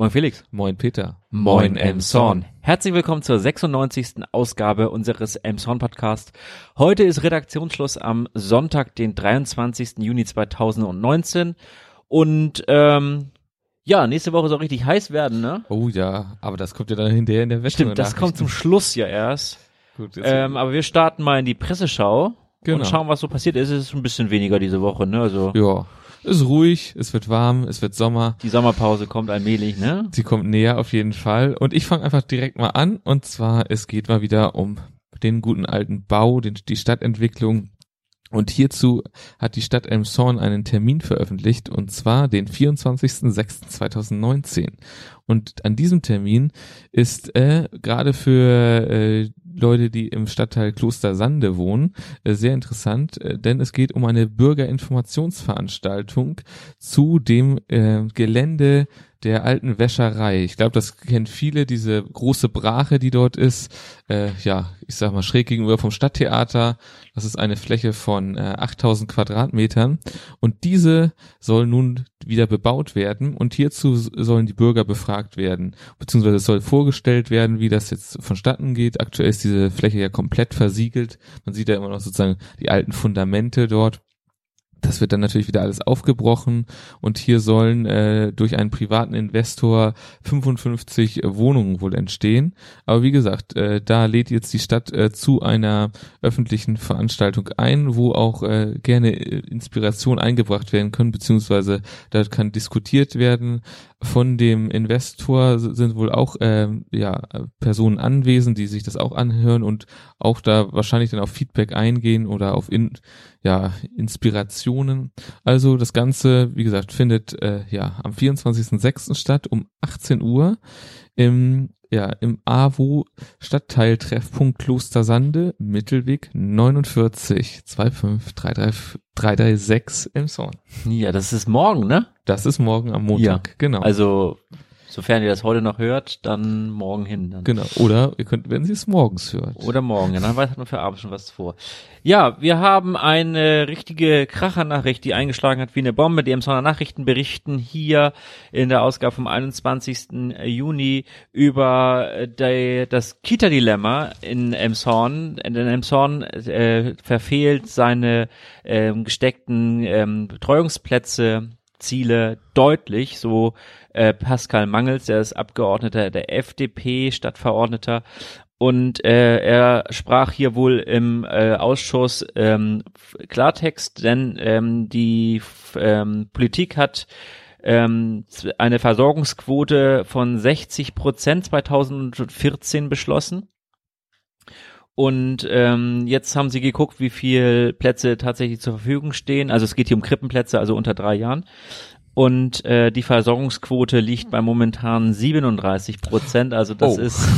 Moin Felix. Moin Peter. Moin Emson. Herzlich willkommen zur 96. Ausgabe unseres Emson Podcast. Heute ist Redaktionsschluss am Sonntag, den 23. Juni 2019 und ähm, ja, nächste Woche soll richtig heiß werden, ne? Oh ja, aber das kommt ja dann hinterher in der Wäsche. Stimmt, das kommt zum Schluss ja erst. Gut, ähm, aber wir starten mal in die Presseschau genau. und schauen, was so passiert ist. Es ist ein bisschen weniger diese Woche, ne? Also ja, ist ruhig, es wird warm, es wird Sommer. Die Sommerpause kommt allmählich, ne? Sie kommt näher auf jeden Fall. Und ich fange einfach direkt mal an. Und zwar, es geht mal wieder um den guten alten Bau, den, die Stadtentwicklung. Und hierzu hat die Stadt Elmshorn einen Termin veröffentlicht, und zwar den 24.06.2019. Und an diesem Termin ist äh, gerade für äh, Leute, die im Stadtteil Kloster Sande wohnen, äh, sehr interessant, äh, denn es geht um eine Bürgerinformationsveranstaltung zu dem äh, Gelände der alten Wäscherei. Ich glaube, das kennen viele, diese große Brache, die dort ist. Äh, ja, ich sag mal schräg gegenüber vom Stadttheater. Das ist eine Fläche von äh, 8000 Quadratmetern. Und diese soll nun wieder bebaut werden. Und hierzu sollen die Bürger befragt werden. Beziehungsweise es soll vorgestellt werden, wie das jetzt vonstatten geht. Aktuell ist diese Fläche ja komplett versiegelt. Man sieht ja immer noch sozusagen die alten Fundamente dort. Das wird dann natürlich wieder alles aufgebrochen und hier sollen äh, durch einen privaten Investor 55 Wohnungen wohl entstehen. Aber wie gesagt, äh, da lädt jetzt die Stadt äh, zu einer öffentlichen Veranstaltung ein, wo auch äh, gerne äh, Inspiration eingebracht werden können, beziehungsweise da kann diskutiert werden. Von dem Investor sind wohl auch äh, ja, Personen anwesend, die sich das auch anhören und auch da wahrscheinlich dann auf Feedback eingehen oder auf in, ja, Inspirationen. Also das Ganze, wie gesagt, findet äh, ja am 24.06. statt um 18 Uhr im ja, im AWO Stadtteil Treffpunkt Klostersande, Mittelweg 49 25336 im Zorn. Ja, das ist morgen, ne? Das ist morgen am Montag, ja, genau. Also Sofern ihr das heute noch hört, dann morgen hin. Dann. Genau. Oder ihr könnt, wenn sie es morgens hört. Oder morgen. Ja, dann weiß man für abends schon was vor. Ja, wir haben eine richtige Krachernachricht, die eingeschlagen hat wie eine Bombe. Die Emsonner Nachrichten berichten hier in der Ausgabe vom 21. Juni über die, das Kita-Dilemma in Emshorn. Denn Emshorn äh, verfehlt seine äh, gesteckten ähm, Betreuungsplätze Ziele deutlich, so äh, Pascal Mangels, der ist Abgeordneter der FDP, Stadtverordneter und äh, er sprach hier wohl im äh, Ausschuss ähm, Klartext, denn ähm, die ähm, Politik hat ähm, eine Versorgungsquote von 60 Prozent 2014 beschlossen. Und ähm, jetzt haben sie geguckt, wie viel Plätze tatsächlich zur Verfügung stehen. Also es geht hier um Krippenplätze, also unter drei Jahren. Und äh, die Versorgungsquote liegt bei momentan 37 Prozent. Also das oh. ist.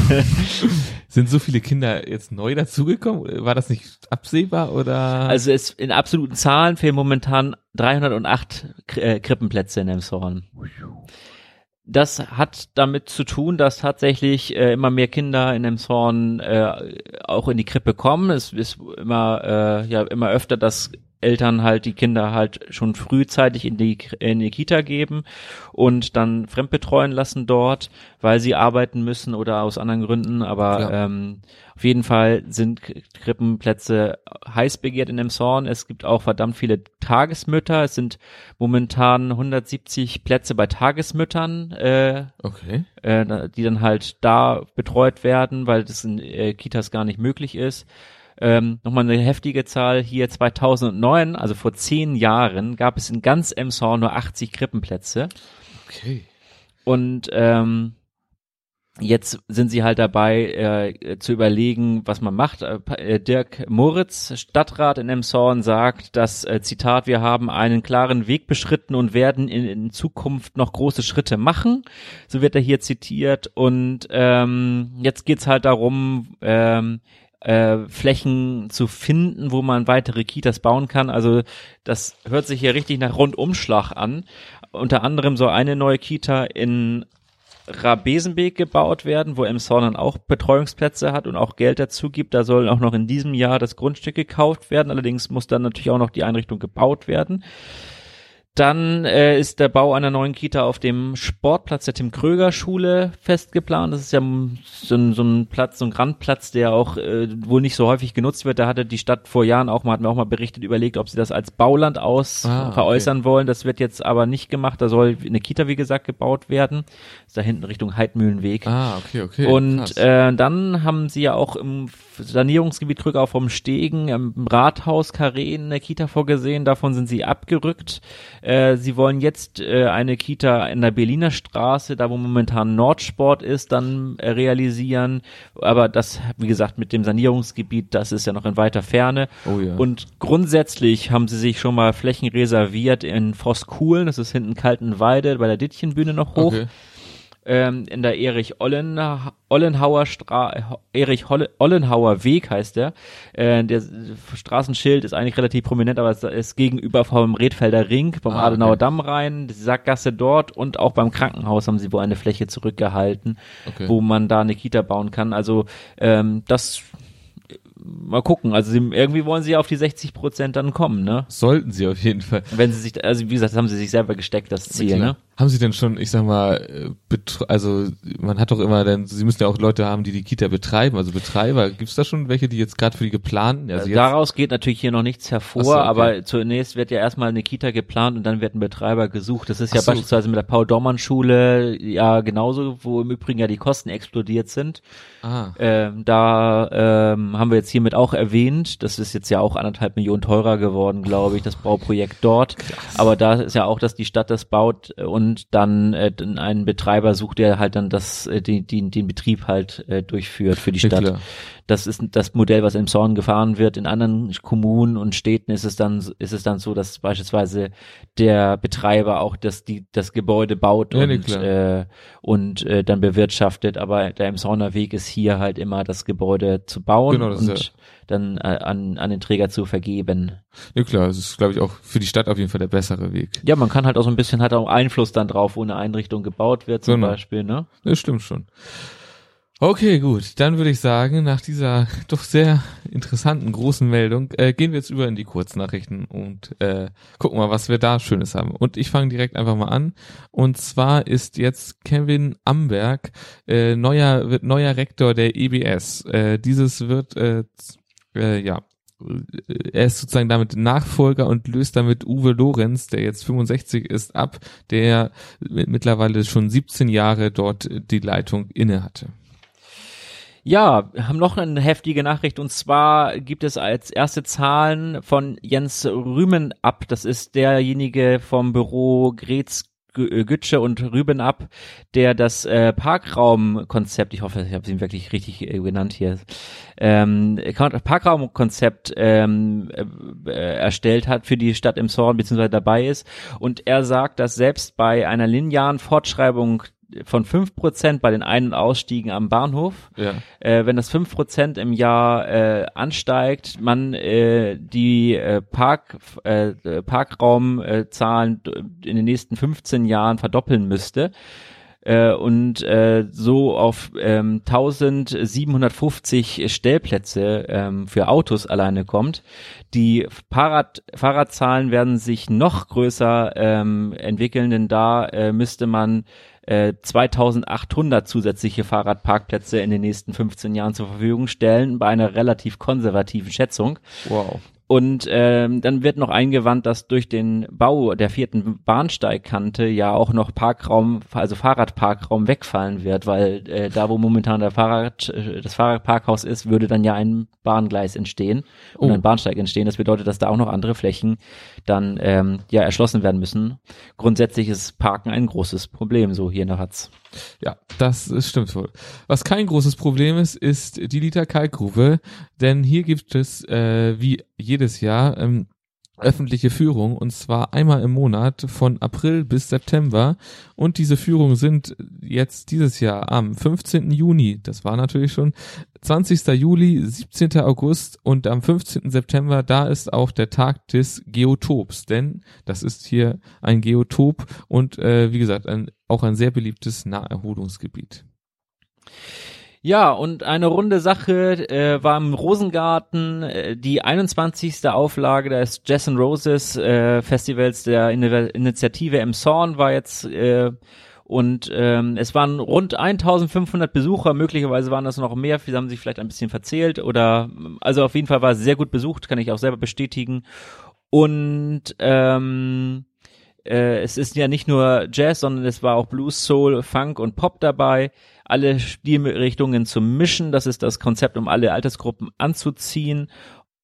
Sind so viele Kinder jetzt neu dazugekommen? War das nicht absehbar oder? Also es in absoluten Zahlen fehlen momentan 308 äh, Krippenplätze in Emshorn. Das hat damit zu tun, dass tatsächlich äh, immer mehr Kinder in Emshorn äh, auch in die Krippe kommen. Es ist immer äh, ja immer öfter, dass Eltern halt die Kinder halt schon frühzeitig in die, in die Kita geben und dann fremdbetreuen lassen dort, weil sie arbeiten müssen oder aus anderen Gründen. Aber ja. ähm, auf jeden Fall sind Krippenplätze heiß begehrt in dem Zorn. Es gibt auch verdammt viele Tagesmütter. Es sind momentan 170 Plätze bei Tagesmüttern, äh, okay. äh, die dann halt da betreut werden, weil das in äh, Kitas gar nicht möglich ist. Ähm, Nochmal eine heftige Zahl hier 2009, also vor zehn Jahren, gab es in ganz Emshorn nur 80 Krippenplätze. Okay. Und ähm, Jetzt sind sie halt dabei äh, zu überlegen, was man macht. Äh, Dirk Moritz, Stadtrat in Emshorn, sagt, dass, äh, Zitat, wir haben einen klaren Weg beschritten und werden in, in Zukunft noch große Schritte machen. So wird er hier zitiert. Und ähm, jetzt geht's halt darum, ähm, äh, Flächen zu finden, wo man weitere Kitas bauen kann. Also das hört sich hier richtig nach Rundumschlag an. Unter anderem soll eine neue Kita in Rabesenbeek gebaut werden, wo Emshorn dann auch Betreuungsplätze hat und auch Geld dazu gibt. Da soll auch noch in diesem Jahr das Grundstück gekauft werden. Allerdings muss dann natürlich auch noch die Einrichtung gebaut werden. Dann äh, ist der Bau einer neuen Kita auf dem Sportplatz der Tim-Kröger-Schule festgeplant. Das ist ja so ein, so ein Platz, so ein Grandplatz, der auch äh, wohl nicht so häufig genutzt wird. Da hatte die Stadt vor Jahren auch mal, hat mir auch mal berichtet, überlegt, ob sie das als Bauland aus Ah, okay. veräußern wollen. Das wird jetzt aber nicht gemacht. Da soll eine Kita, wie gesagt, gebaut werden. ist da hinten Richtung Heidmühlenweg. Ah, okay, okay. Und krass. äh, dann haben sie ja auch im Sanierungsgebiet Krückau vom Stegen im Rathaus Karen eine Kita vorgesehen. Davon sind sie abgerückt. Äh, sie wollen jetzt äh, eine Kita in der Berliner Straße, da wo momentan Nordsport ist, dann äh, realisieren. Aber das, wie gesagt, mit dem Sanierungsgebiet, das ist ja noch in weiter Ferne. Oh ja. Und grundsätzlich haben sie sich schon mal Flächen reserviert in Voskuhlen, das ist hinten Kaltenweide bei der Dittchenbühne noch hoch okay. Ähm, in der Erich Ollen, Ollenhauer Stra Erich Ollenhauer Weg heißt der. Äh, der Straßenschild ist eigentlich relativ prominent, aber es ist gegenüber vom Redfelder Ring, vom Ah, Adenauer okay. Damm rein, die Sackgasse dort und auch beim Krankenhaus haben sie wohl eine Fläche zurückgehalten, Okay. wo man da eine Kita bauen kann. Also ähm, das mal gucken. Also sie, irgendwie wollen sie auf die 60 Prozent dann kommen, ne? Sollten sie auf jeden Fall. Wenn sie sich, also wie gesagt, das haben sie sich selber gesteckt, das Ziel, Klar. ne? Haben Sie denn schon, ich sag mal, äh, also man hat doch immer dann, Sie müssen ja auch Leute haben, die die Kita betreiben, also Betreiber. Gibt's da schon welche, die jetzt gerade für die geplanten? Also jetzt, Daraus geht natürlich hier noch nichts hervor, so, okay. aber zunächst wird ja erstmal eine Kita geplant und dann wird ein Betreiber gesucht. Das ist ja so. beispielsweise mit der Paul-Dormann-Schule ja genauso, wo im Übrigen ja die Kosten explodiert sind. ah, Ähm, da ähm, haben wir jetzt hiermit auch erwähnt, das ist jetzt ja auch anderthalb Millionen teurer geworden, glaube ich, das Bauprojekt dort. Aber da ist ja auch, dass die Stadt das baut und dann äh, dann einen Betreiber sucht, der halt dann das, äh, den, den, den Betrieb halt äh, durchführt für die Ja, Stadt. klar. Das ist das Modell, was im Zorn gefahren wird. In anderen Kommunen und Städten ist es dann, ist es dann so, dass beispielsweise der Betreiber auch das, die, das Gebäude baut Ja, und, äh, und äh, dann bewirtschaftet. Aber der Emshorner Weg ist hier halt immer das Gebäude zu bauen Genau, und dann äh, an, an den Träger zu vergeben. ja klar, das ist glaube ich auch für die Stadt auf jeden Fall der bessere Weg. Ja, man kann halt auch so ein bisschen hat auch Einfluss dann drauf, wo eine Einrichtung gebaut wird, zum Genau. Beispiel, ne? Das stimmt schon. Okay, gut. Dann würde ich sagen, nach dieser doch sehr interessanten großen Meldung äh, gehen wir jetzt über in die Kurznachrichten und äh, gucken mal, was wir da Schönes haben. Und ich fange direkt einfach mal an. Und zwar ist jetzt Kevin Amberg äh, neuer wird neuer Rektor der EBS. Äh, dieses wird äh, äh, ja er ist sozusagen damit Nachfolger und löst damit Uwe Lorenz, der jetzt 65 ist, ab, der mittlerweile schon 17 Jahre dort die Leitung inne hatte. Ja, wir haben noch eine heftige Nachricht und zwar gibt es als erste Zahlen von Jens Rümen ab. Das ist derjenige vom Büro Gretz Gü- Gütsche und Rüben ab, der das äh, Parkraumkonzept, ich hoffe, ich habe ihn wirklich richtig äh, genannt hier, ähm, Parkraumkonzept ähm, äh, äh, erstellt hat für die Stadt im Zorn, beziehungsweise dabei ist. Und er sagt, dass selbst bei einer linearen Fortschreibung von fünf Prozent bei den Ein- und Ausstiegen am Bahnhof, Ja. äh, wenn das fünf Prozent im Jahr äh, ansteigt, man äh, die äh, Park, äh, Parkraumzahlen äh, in den nächsten 15 Jahren verdoppeln müsste äh, und äh, so auf ähm, 1750 Stellplätze ähm, für Autos alleine kommt. Die Fahrrad, Fahrradzahlen werden sich noch größer ähm, entwickeln, denn da äh, müsste man äh, 2800 zusätzliche Fahrradparkplätze in den nächsten 15 Jahren zur Verfügung stellen, bei einer relativ konservativen Schätzung. Wow. Und ähm, dann wird noch eingewandt, dass durch den Bau der vierten Bahnsteigkante ja auch noch Parkraum, also Fahrradparkraum wegfallen wird, weil äh, da, wo momentan der Fahrrad, äh, das Fahrradparkhaus ist, würde dann ja ein Bahngleis entstehen und Oh. ein Bahnsteig entstehen. Das bedeutet, dass da auch noch andere Flächen dann ähm, ja erschlossen werden müssen. Grundsätzlich ist Parken ein großes Problem, so hier in der Hatz. Ja, das stimmt wohl. Was kein großes Problem ist, ist die Liter Kalkgrube, denn hier gibt es äh, wie jedes Jahr ähm, öffentliche Führung und zwar einmal im Monat von April bis September und diese Führungen sind jetzt dieses Jahr am 15. Juni, das war natürlich schon 20. Juli, 17. August und am 15. September, da ist auch der Tag des Geotops, denn das ist hier ein Geotop und äh, wie gesagt, ein, auch ein sehr beliebtes Naherholungsgebiet. Ja, und eine runde Sache äh, war im Rosengarten äh, die 21. Auflage des Jazz and Roses äh, Festivals der In Initiative im Zorn war jetzt äh, und ähm, es waren rund 1500 Besucher, möglicherweise waren das noch mehr, viele haben sich vielleicht ein bisschen verzählt oder also auf jeden Fall war es sehr gut besucht, kann ich auch selber bestätigen. Und ähm, äh, es ist ja nicht nur Jazz, sondern es war auch Blues, Soul, Funk und Pop dabei alle Stilrichtungen zu mischen. Das ist das Konzept, um alle Altersgruppen anzuziehen.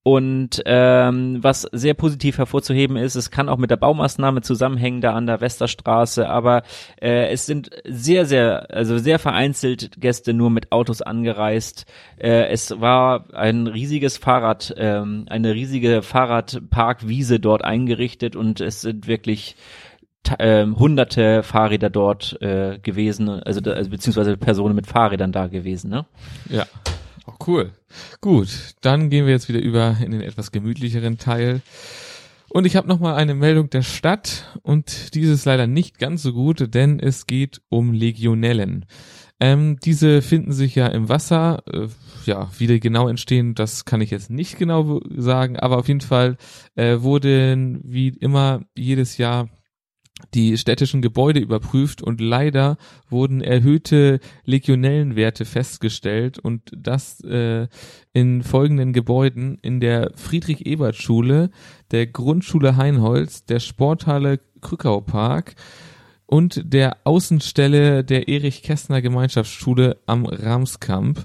Und ähm, was sehr positiv hervorzuheben ist, es kann auch mit der Baumaßnahme zusammenhängen da an der Westerstraße, aber äh, es sind sehr, sehr, also sehr vereinzelt Gäste nur mit Autos angereist. Äh, es war ein riesiges Fahrrad, ähm, eine riesige Fahrradparkwiese dort eingerichtet und es sind wirklich äh, hunderte Fahrräder dort äh, gewesen, also, also beziehungsweise Personen mit Fahrrädern da gewesen, ne? Ja. Cool. Gut, dann gehen wir jetzt wieder über in den etwas gemütlicheren Teil. Und ich habe noch mal eine Meldung der Stadt und dieses leider nicht ganz so gut, denn es geht um Legionellen. Ähm, diese finden sich ja im Wasser. Äh, ja, wie die genau entstehen, das kann ich jetzt nicht genau sagen, aber auf jeden Fall äh, wurden wie immer jedes Jahr die städtischen Gebäude überprüft und leider wurden erhöhte Legionellenwerte festgestellt und das äh, in folgenden Gebäuden in der Friedrich-Ebert-Schule, der Grundschule Heinholz, der Sporthalle Krückau Park und der Außenstelle der Erich Kästner Gemeinschaftsschule am Ramskamp.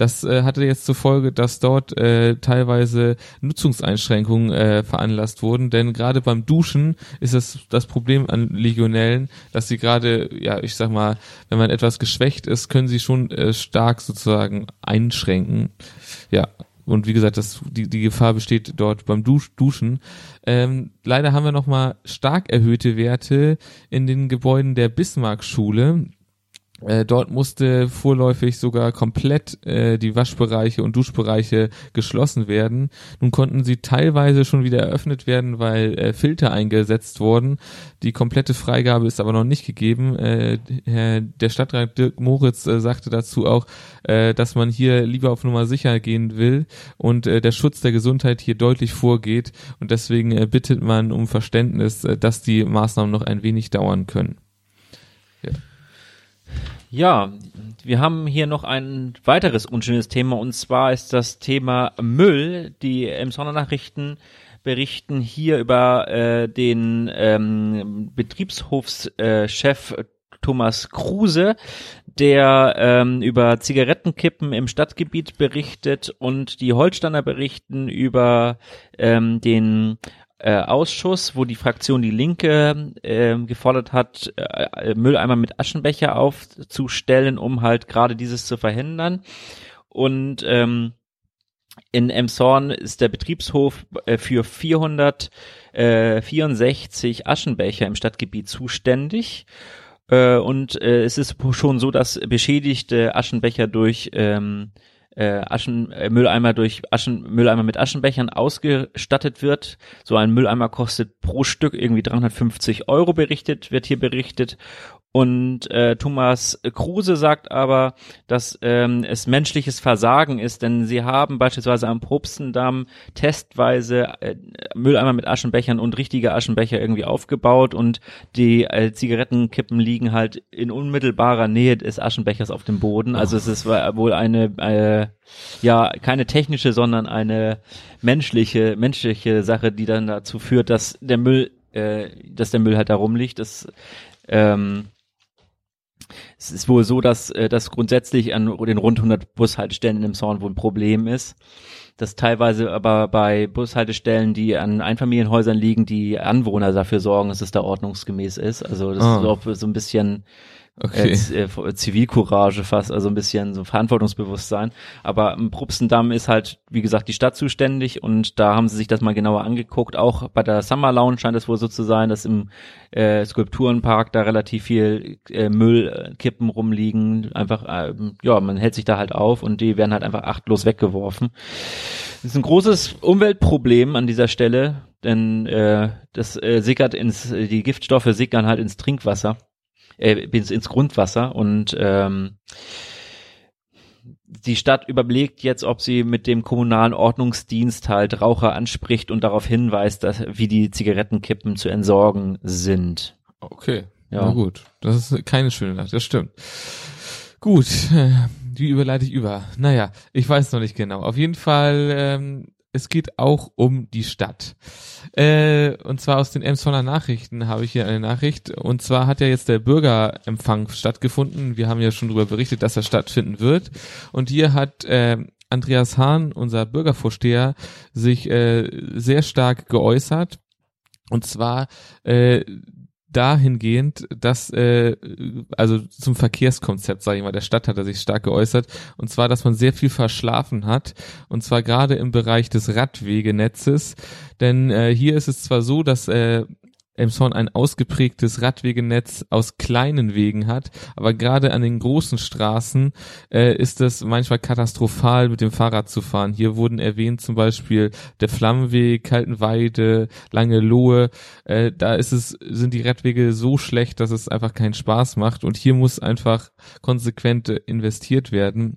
Das äh, hatte jetzt zur Folge, dass dort äh, teilweise Nutzungseinschränkungen äh, veranlasst wurden, denn gerade beim Duschen ist es das Problem an Legionellen, dass sie gerade, ja, ich sag mal, wenn man etwas geschwächt ist, können sie schon äh, stark sozusagen einschränken. Ja, und wie gesagt, das, die, die Gefahr besteht dort beim Dusch, Duschen. Ähm, leider haben wir nochmal stark erhöhte Werte in den Gebäuden der Bismarck-Schule. Äh, dort musste vorläufig sogar komplett äh, die Waschbereiche und Duschbereiche geschlossen werden. Nun konnten sie teilweise schon wieder eröffnet werden, weil äh, Filter eingesetzt wurden. Die komplette Freigabe ist aber noch nicht gegeben. Äh, der Stadtrat Dirk Moritz äh, sagte dazu auch, äh, dass man hier lieber auf Nummer sicher gehen will und äh, der Schutz der Gesundheit hier deutlich vorgeht. Und deswegen äh, bittet man um Verständnis, äh, dass die Maßnahmen noch ein wenig dauern können. Ja. Ja, wir haben hier noch ein weiteres unschönes Thema und zwar ist das Thema Müll. Die im Sondernachrichten berichten hier über äh, den ähm, Betriebshofschef äh, Thomas Kruse, der ähm, über Zigarettenkippen im Stadtgebiet berichtet und die Holsteiner berichten über ähm, den äh, Ausschuss, wo die Fraktion Die Linke äh, gefordert hat, äh, Mülleimer mit Aschenbecher aufzustellen, um halt gerade dieses zu verhindern. Und ähm, in Emshorn ist der Betriebshof äh, für 464 Aschenbecher im Stadtgebiet zuständig. Äh, und äh, es ist schon so, dass beschädigte Aschenbecher durch ähm, äh, Aschen, äh, Mülleimer durch Aschen, Mülleimer mit Aschenbechern ausgestattet wird. So ein Mülleimer kostet pro Stück irgendwie 350 Euro berichtet, wird hier berichtet. Und äh, Thomas Kruse sagt aber, dass ähm, es menschliches Versagen ist, denn sie haben beispielsweise am Propstendamm testweise äh, Mülleimer mit Aschenbechern und richtige Aschenbecher irgendwie aufgebaut und die äh, Zigarettenkippen liegen halt in unmittelbarer Nähe des Aschenbechers auf dem Boden. Also es ist wohl eine äh, ja keine technische, sondern eine menschliche menschliche Sache, die dann dazu führt, dass der Müll äh, dass der Müll halt da rumliegt. Das ähm, es ist wohl so, dass äh, das grundsätzlich an den rund 100 Bushaltestellen in dem Zorn wohl ein Problem ist. Dass teilweise aber bei Bushaltestellen, die an Einfamilienhäusern liegen, die Anwohner dafür sorgen, dass es da ordnungsgemäß ist. Also das oh. ist auch so ein bisschen Okay. Äh, Zivilcourage fast, also ein bisschen so Verantwortungsbewusstsein. Aber im Prupsendamm ist halt, wie gesagt, die Stadt zuständig und da haben sie sich das mal genauer angeguckt. Auch bei der Summer Lounge scheint es wohl so zu sein, dass im äh, Skulpturenpark da relativ viel äh, Müllkippen rumliegen. Einfach, äh, ja, man hält sich da halt auf und die werden halt einfach achtlos weggeworfen. Das ist ein großes Umweltproblem an dieser Stelle, denn äh, das äh, sickert ins, die Giftstoffe sickern halt ins Trinkwasser äh, ins, ins Grundwasser und ähm, die Stadt überlegt jetzt, ob sie mit dem kommunalen Ordnungsdienst halt Raucher anspricht und darauf hinweist, dass, wie die Zigarettenkippen zu entsorgen sind. Okay. Ja. Na gut. Das ist keine schöne Nacht, das stimmt. Gut, äh, wie überleite ich über? Naja, ich weiß noch nicht genau. Auf jeden Fall, ähm, es geht auch um die Stadt. Äh, und zwar aus den Emsonner Nachrichten habe ich hier eine Nachricht. Und zwar hat ja jetzt der Bürgerempfang stattgefunden. Wir haben ja schon darüber berichtet, dass er stattfinden wird. Und hier hat äh, Andreas Hahn, unser Bürgervorsteher, sich äh, sehr stark geäußert. Und zwar äh, dahingehend, dass äh, also zum Verkehrskonzept, sage ich mal, der Stadt hat er sich stark geäußert, und zwar, dass man sehr viel verschlafen hat, und zwar gerade im Bereich des Radwegenetzes, denn äh, hier ist es zwar so, dass äh, Elmshorn ein ausgeprägtes Radwegenetz aus kleinen Wegen hat, aber gerade an den großen Straßen äh, ist es manchmal katastrophal, mit dem Fahrrad zu fahren. Hier wurden erwähnt zum Beispiel der Flammweg, Kaltenweide, Lange Lohe. Äh, da ist es, sind die Radwege so schlecht, dass es einfach keinen Spaß macht und hier muss einfach konsequent investiert werden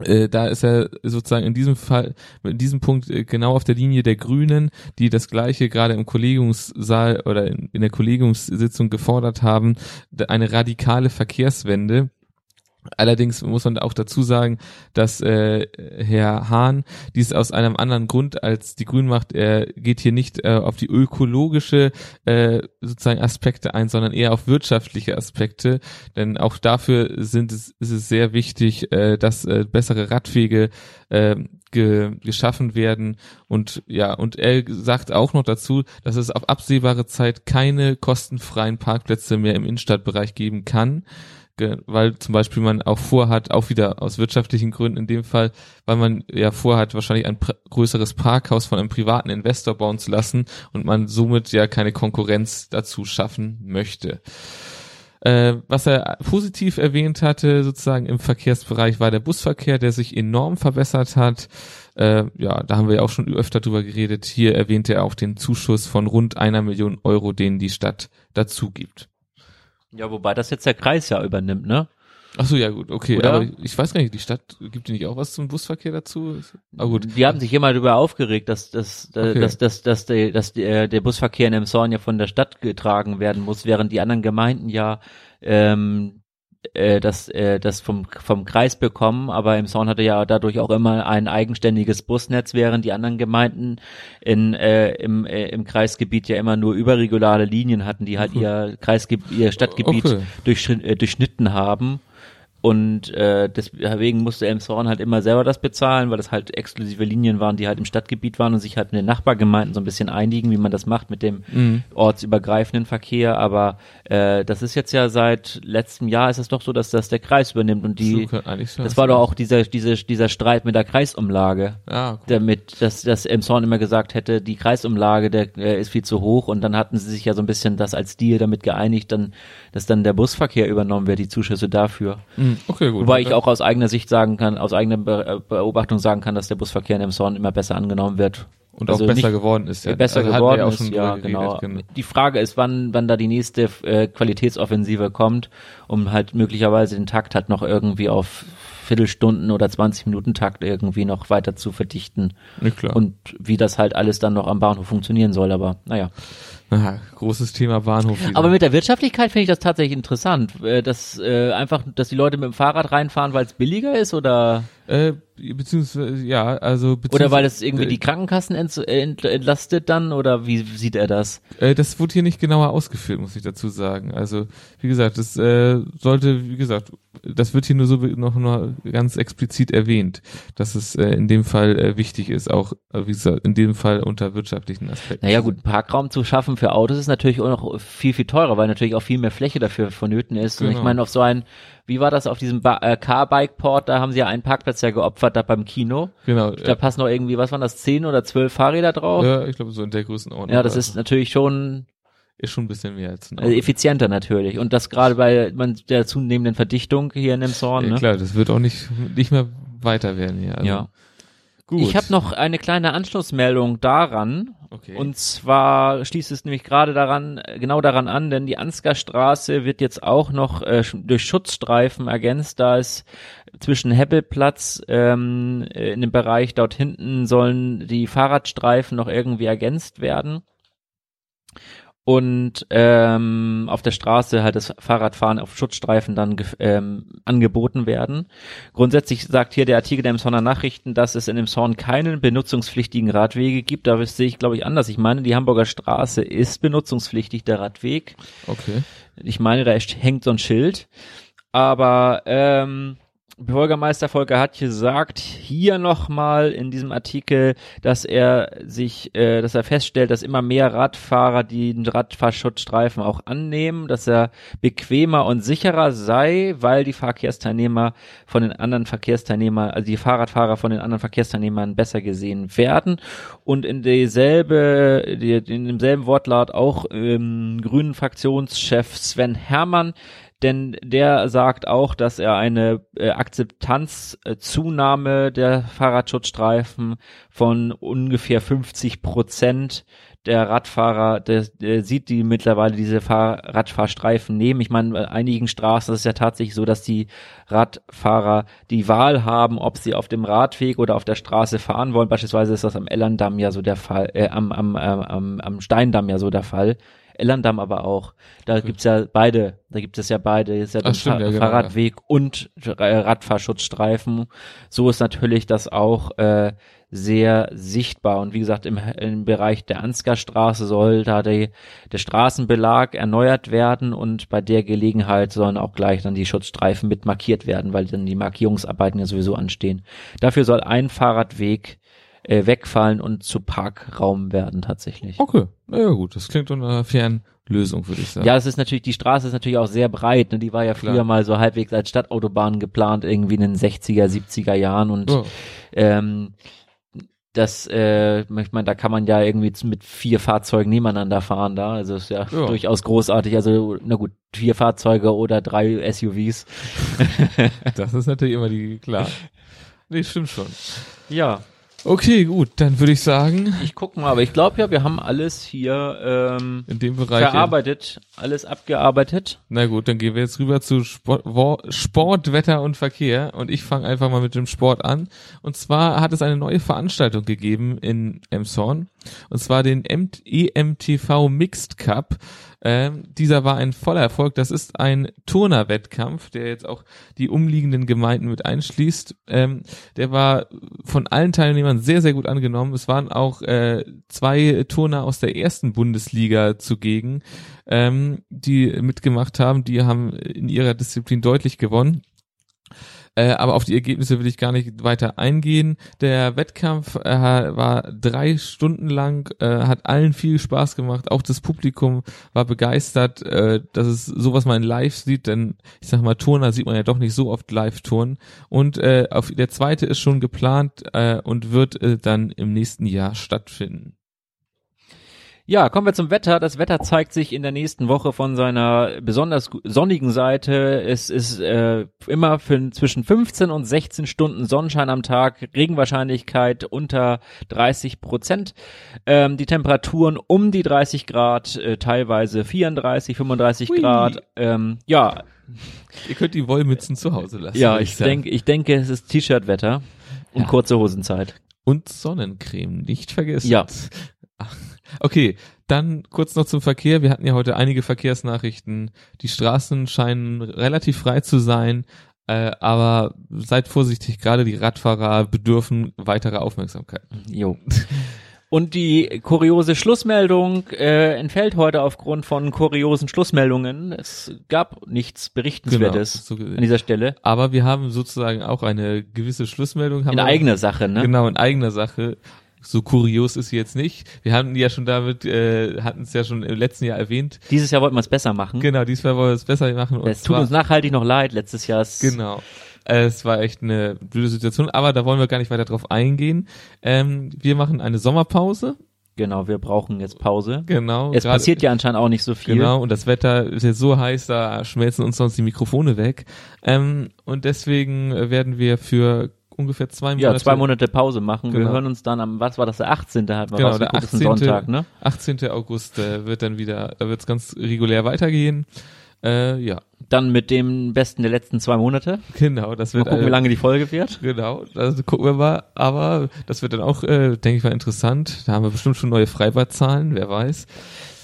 äh, da ist er sozusagen in diesem Fall, in diesem Punkt äh, genau auf der Linie der Grünen, die das gleiche gerade im Kollegiumssaal oder in, in der Kollegiumssitzung gefordert haben, eine radikale Verkehrswende. Allerdings muss man auch dazu sagen, dass äh, Herr Hahn dies aus einem anderen Grund als die Grünen macht. Er geht hier nicht äh, auf die ökologische äh, sozusagen Aspekte ein, sondern eher auf wirtschaftliche Aspekte. Denn auch dafür sind es, ist es sehr wichtig, äh, dass äh, bessere Radwege äh, ge, geschaffen werden. Und ja, und er sagt auch noch dazu, dass es auf absehbare Zeit keine kostenfreien Parkplätze mehr im Innenstadtbereich geben kann weil zum Beispiel man auch vorhat, auch wieder aus wirtschaftlichen Gründen in dem Fall, weil man ja vorhat, wahrscheinlich ein größeres Parkhaus von einem privaten Investor bauen zu lassen und man somit ja keine Konkurrenz dazu schaffen möchte. Äh, was er positiv erwähnt hatte, sozusagen im Verkehrsbereich, war der Busverkehr, der sich enorm verbessert hat. Äh, ja, da haben wir ja auch schon öfter drüber geredet. Hier erwähnte er auch den Zuschuss von rund einer Million Euro, den die Stadt dazu gibt. Ja, wobei das jetzt der Kreis ja übernimmt, ne? Ach so, ja gut, okay. Oder? Aber ich weiß gar nicht, die Stadt gibt die nicht auch was zum Busverkehr dazu? Ah gut. Die haben sich immer darüber aufgeregt, dass, dass, Okay. dass, dass, dass, der, dass der, der Busverkehr in Emshorn ja von der Stadt getragen werden muss, während die anderen Gemeinden ja ähm, äh, das, äh, das vom, vom Kreis bekommen, aber Emshorn hatte ja dadurch auch immer ein eigenständiges Busnetz, während die anderen Gemeinden in, äh, im, äh, im Kreisgebiet ja immer nur überregionale Linien hatten, die halt ihr Kreisgebiet, ihr Stadtgebiet Okay. äh, durchschnitten haben. Und äh, deswegen musste Elmshorn halt immer selber das bezahlen, weil das halt exklusive Linien waren, die halt im Stadtgebiet waren und sich halt in den Nachbargemeinden so ein bisschen einigen, wie man das macht mit dem Mhm. ortsübergreifenden Verkehr. Aber äh, das ist jetzt ja seit letztem Jahr ist es doch so, dass das der Kreis übernimmt und die. So. Das war doch auch dieser, dieser, dieser Streit mit der Kreisumlage Ah, gut. damit, dass, dass Emshorn immer gesagt hätte, die Kreisumlage, der äh, ist viel zu hoch und dann hatten sie sich ja so ein bisschen das als Deal damit geeinigt, dann, dass dann der Busverkehr übernommen wird, die Zuschüsse dafür. Mhm. Okay, gut. Wobei ich auch aus eigener Sicht sagen kann, aus eigener Be äh, Beobachtung sagen kann, dass der Busverkehr in Emshorn immer besser angenommen wird. und also auch besser geworden ist. Ja. besser Also geworden auch ist, ja, genau. geredet, Die Frage ist, wann, wann da die nächste äh, Qualitätsoffensive kommt, um halt möglicherweise den Takt halt noch irgendwie auf Viertelstunden oder 20 Minuten Takt irgendwie noch weiter zu verdichten. Ja, klar. Und wie das halt alles dann noch am Bahnhof funktionieren soll, aber naja. Aha, großes Thema Bahnhof. wieder. Aber mit der Wirtschaftlichkeit finde ich das tatsächlich interessant, äh, dass äh, einfach, dass die Leute mit dem Fahrrad reinfahren, weil es billiger ist oder äh, beziehungsweise, ja, also oder beziehungsweise, weil es irgendwie äh, die Krankenkassen ent, ent, entlastet dann oder wie sieht er das? Äh, das wurde hier nicht genauer ausgeführt, muss ich dazu sagen. Also, wie gesagt, das äh, sollte, wie gesagt, das wird hier nur so noch, noch ganz explizit erwähnt, dass es äh, in dem Fall äh, wichtig ist, auch, äh, wie gesagt, in dem Fall unter wirtschaftlichen Aspekten. Naja gut, Parkraum zu schaffen für Autos ist natürlich auch noch viel, viel teurer, weil natürlich auch viel mehr Fläche dafür vonnöten ist. Und ich Genau. meine, auf so ein, wie war das auf diesem ba äh, Car-Bike-Port, da haben sie ja einen Parkplatz ja geopfert, da beim Kino. Genau. Da passen noch irgendwie, was waren das, zehn oder zwölf Fahrräder drauf? ja, ich glaube, so in der Größenordnung. Ja, das Also, ist natürlich schon ist schon ein bisschen mehr als ein Also effizienter natürlich. Und das gerade bei man, der zunehmenden Verdichtung hier in Emshorn. Ja, Ne? klar, das wird auch nicht, nicht mehr weiter werden hier. Also, Ja. Gut. Ich habe noch eine kleine Anschlussmeldung daran. Okay. Und zwar schließt es nämlich gerade daran, genau daran an, denn die Ansgarstraße wird jetzt auch noch äh, durch Schutzstreifen ergänzt, da es zwischen Hebbelplatz ähm, äh, in dem Bereich dort hinten sollen die Fahrradstreifen noch irgendwie ergänzt werden. Und ähm, auf der Straße halt das Fahrradfahren auf Schutzstreifen dann ähm, angeboten werden. Grundsätzlich sagt hier der Artikel der Emsonner Nachrichten, dass es in Emshorn keinen benutzungspflichtigen Radwege gibt. Da sehe ich, glaube ich, anders. Ich meine, die Hamburger Straße ist benutzungspflichtig, der Radweg. okay. Ich meine, da hängt so ein Schild. Aber ähm, Bürgermeister Volker hat gesagt, hier nochmal in diesem Artikel, dass er sich, äh, dass er feststellt, dass immer mehr Radfahrer den Radfahrschutzstreifen auch annehmen, dass er bequemer und sicherer sei, weil die Verkehrsteilnehmer von den anderen Verkehrsteilnehmern, also die Fahrradfahrer von den anderen Verkehrsteilnehmern besser gesehen werden. Und in dieselbe, die, in demselben Wortlaut auch ähm, Grünen Fraktionschef Sven Herrmann denn der sagt auch, dass er eine äh, Akzeptanzzunahme der Fahrradschutzstreifen von ungefähr 50 Prozent der Radfahrer, der, der sieht, die mittlerweile diese Fahr Radfahrstreifen nehmen. Ich meine, bei einigen Straßen ist es ja tatsächlich so, dass die Radfahrer die Wahl haben, ob sie auf dem Radweg oder auf der Straße fahren wollen. Beispielsweise ist das am Ellerdamm ja so der Fall, äh, am, am, am, am, am Steindamm ja so der Fall. Ellerdamm aber auch. Da gibt's ja beide, da gibt es ja beide, ist ja Ach, stimmt, Fa ja, genau, Fahrradweg und äh, Radfahrschutzstreifen. So ist natürlich das auch äh, sehr sichtbar. Und wie gesagt, im, im Bereich der Ansgarstraße soll da die, der Straßenbelag erneuert werden und bei der Gelegenheit sollen auch gleich dann die Schutzstreifen mit markiert werden, weil dann die Markierungsarbeiten ja sowieso anstehen. Dafür soll ein Fahrradweg äh, wegfallen und zu Parkraum werden tatsächlich. Okay. Na ja gut, das klingt nach einer fairen Lösung, würde ich sagen. Ja, es ist natürlich, die Straße ist natürlich auch sehr breit. Ne? Die war ja früher Klar. mal so halbwegs als Stadtautobahn geplant, irgendwie in den 60er, 70er Jahren. Und Ja. ähm, das, äh, ich meine, da kann man ja irgendwie mit vier Fahrzeugen nebeneinander fahren da. Also ist ja, Ja. durchaus großartig. Also, na gut, vier Fahrzeuge oder drei SUVs. Das ist natürlich immer die, klar. Nee, stimmt schon. Ja, Okay, gut, dann würde ich sagen, ich guck mal, aber ich glaube ja, wir haben alles hier ähm, in dem Bereich. verarbeitet, alles abgearbeitet. Na gut, dann gehen wir jetzt rüber zu Sport, Sport, Wetter und Verkehr und ich fange einfach mal mit dem Sport an. Und zwar hat es eine neue Veranstaltung gegeben in Emshorn und zwar den EMTV Mixed Cup. Ähm, dieser war ein voller Erfolg. Das ist ein Turnerwettkampf, der jetzt auch die umliegenden Gemeinden mit einschließt. Ähm, der war von allen Teilnehmern sehr, sehr gut angenommen. Es waren auch äh, zwei Turner aus der ersten Bundesliga zugegen, ähm, die mitgemacht haben. Die haben in ihrer Disziplin deutlich gewonnen. Äh, aber auf die Ergebnisse will ich gar nicht weiter eingehen. Der Wettkampf äh, war drei Stunden lang, äh, hat allen viel Spaß gemacht. Auch das Publikum war begeistert, äh, dass es sowas mal in live sieht, denn ich sag mal, Turner sieht man ja doch nicht so oft live turnen. Und äh, auf, der zweite ist schon geplant äh, und wird äh, dann im nächsten Jahr stattfinden. Ja, kommen wir zum Wetter. Das Wetter zeigt sich in der nächsten Woche von seiner besonders sonnigen Seite. Es ist äh, immer für zwischen 15 und 16 Stunden Sonnenschein am Tag, Regenwahrscheinlichkeit unter 30 Prozent. Ähm, die Temperaturen um die 30 Grad, äh, teilweise 34, 35 Hui. Grad. Ähm, ja, Ihr könnt die Wollmützen zu Hause lassen. ja, ich sagen. denke, ich denke, es ist T-Shirt-Wetter und Ja. kurze Hosenzeit. Und Sonnencreme, nicht vergessen. Ja. Okay, dann kurz noch zum Verkehr. Wir hatten ja heute einige Verkehrsnachrichten. Die Straßen scheinen relativ frei zu sein, äh, aber seid vorsichtig, gerade die Radfahrer bedürfen weiterer Aufmerksamkeit. Jo. Und die kuriose Schlussmeldung äh, entfällt heute aufgrund von kuriosen Schlussmeldungen. Es gab nichts Berichtenswertes Genau, so an dieser Stelle. Aber wir haben sozusagen auch eine gewisse Schlussmeldung. In eigener Sache, ne? Genau, in eigener Sache. So kurios ist sie jetzt nicht. Wir hatten ja schon damit, äh, hatten es ja schon im letzten Jahr erwähnt. Dieses Jahr wollten wir es besser machen. Genau, diesmal wollen wir es besser machen. Es tut uns nachhaltig noch leid. Letztes Jahr ist Genau. Es war echt eine blöde Situation, aber da wollen wir gar nicht weiter drauf eingehen. Ähm, wir machen eine Sommerpause. genau. Wir brauchen jetzt Pause. Genau. Es passiert ja anscheinend auch nicht so viel. Genau, und das Wetter ist jetzt so heiß, da schmelzen uns sonst die Mikrofone weg. Ähm, und deswegen werden wir für ungefähr zwei Monate. Ja, zwei Monate Pause machen. Wir Genau. hören uns dann am, was war das, der 18. hat man Genau, der ist ein 18. Sonntag, ne? 18. August äh, wird dann wieder, da wird es ganz regulär weitergehen. Äh, ja, Dann mit dem Besten der letzten zwei Monate. genau, das Mal wird gucken, wie äh, lange die Folge wird. Genau, also gucken wir mal. Aber das wird dann auch, äh, denke ich mal, interessant. Da haben wir bestimmt schon neue Freibadzahlen, wer weiß.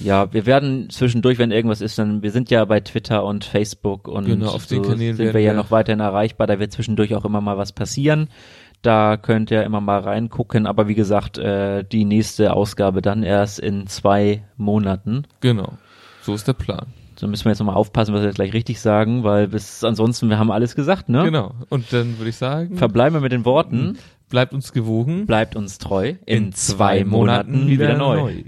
Ja, wir werden zwischendurch, wenn irgendwas ist, dann, wir sind ja bei Twitter und Facebook und Genau, auf den so Kanälen sind wir ja wir- noch weiterhin erreichbar, da wird zwischendurch auch immer mal was passieren. Da könnt ihr immer mal reingucken, aber wie gesagt, äh, die nächste Ausgabe dann erst in zwei Monaten. Genau, so ist der Plan. So müssen wir jetzt nochmal aufpassen, was wir jetzt gleich richtig sagen, weil bis ansonsten, wir haben alles gesagt, ne? Genau. Und dann würde ich sagen, Verbleiben wir mit den Worten, bleibt uns gewogen. bleibt uns treu, in, zwei, Monaten, wieder, neu.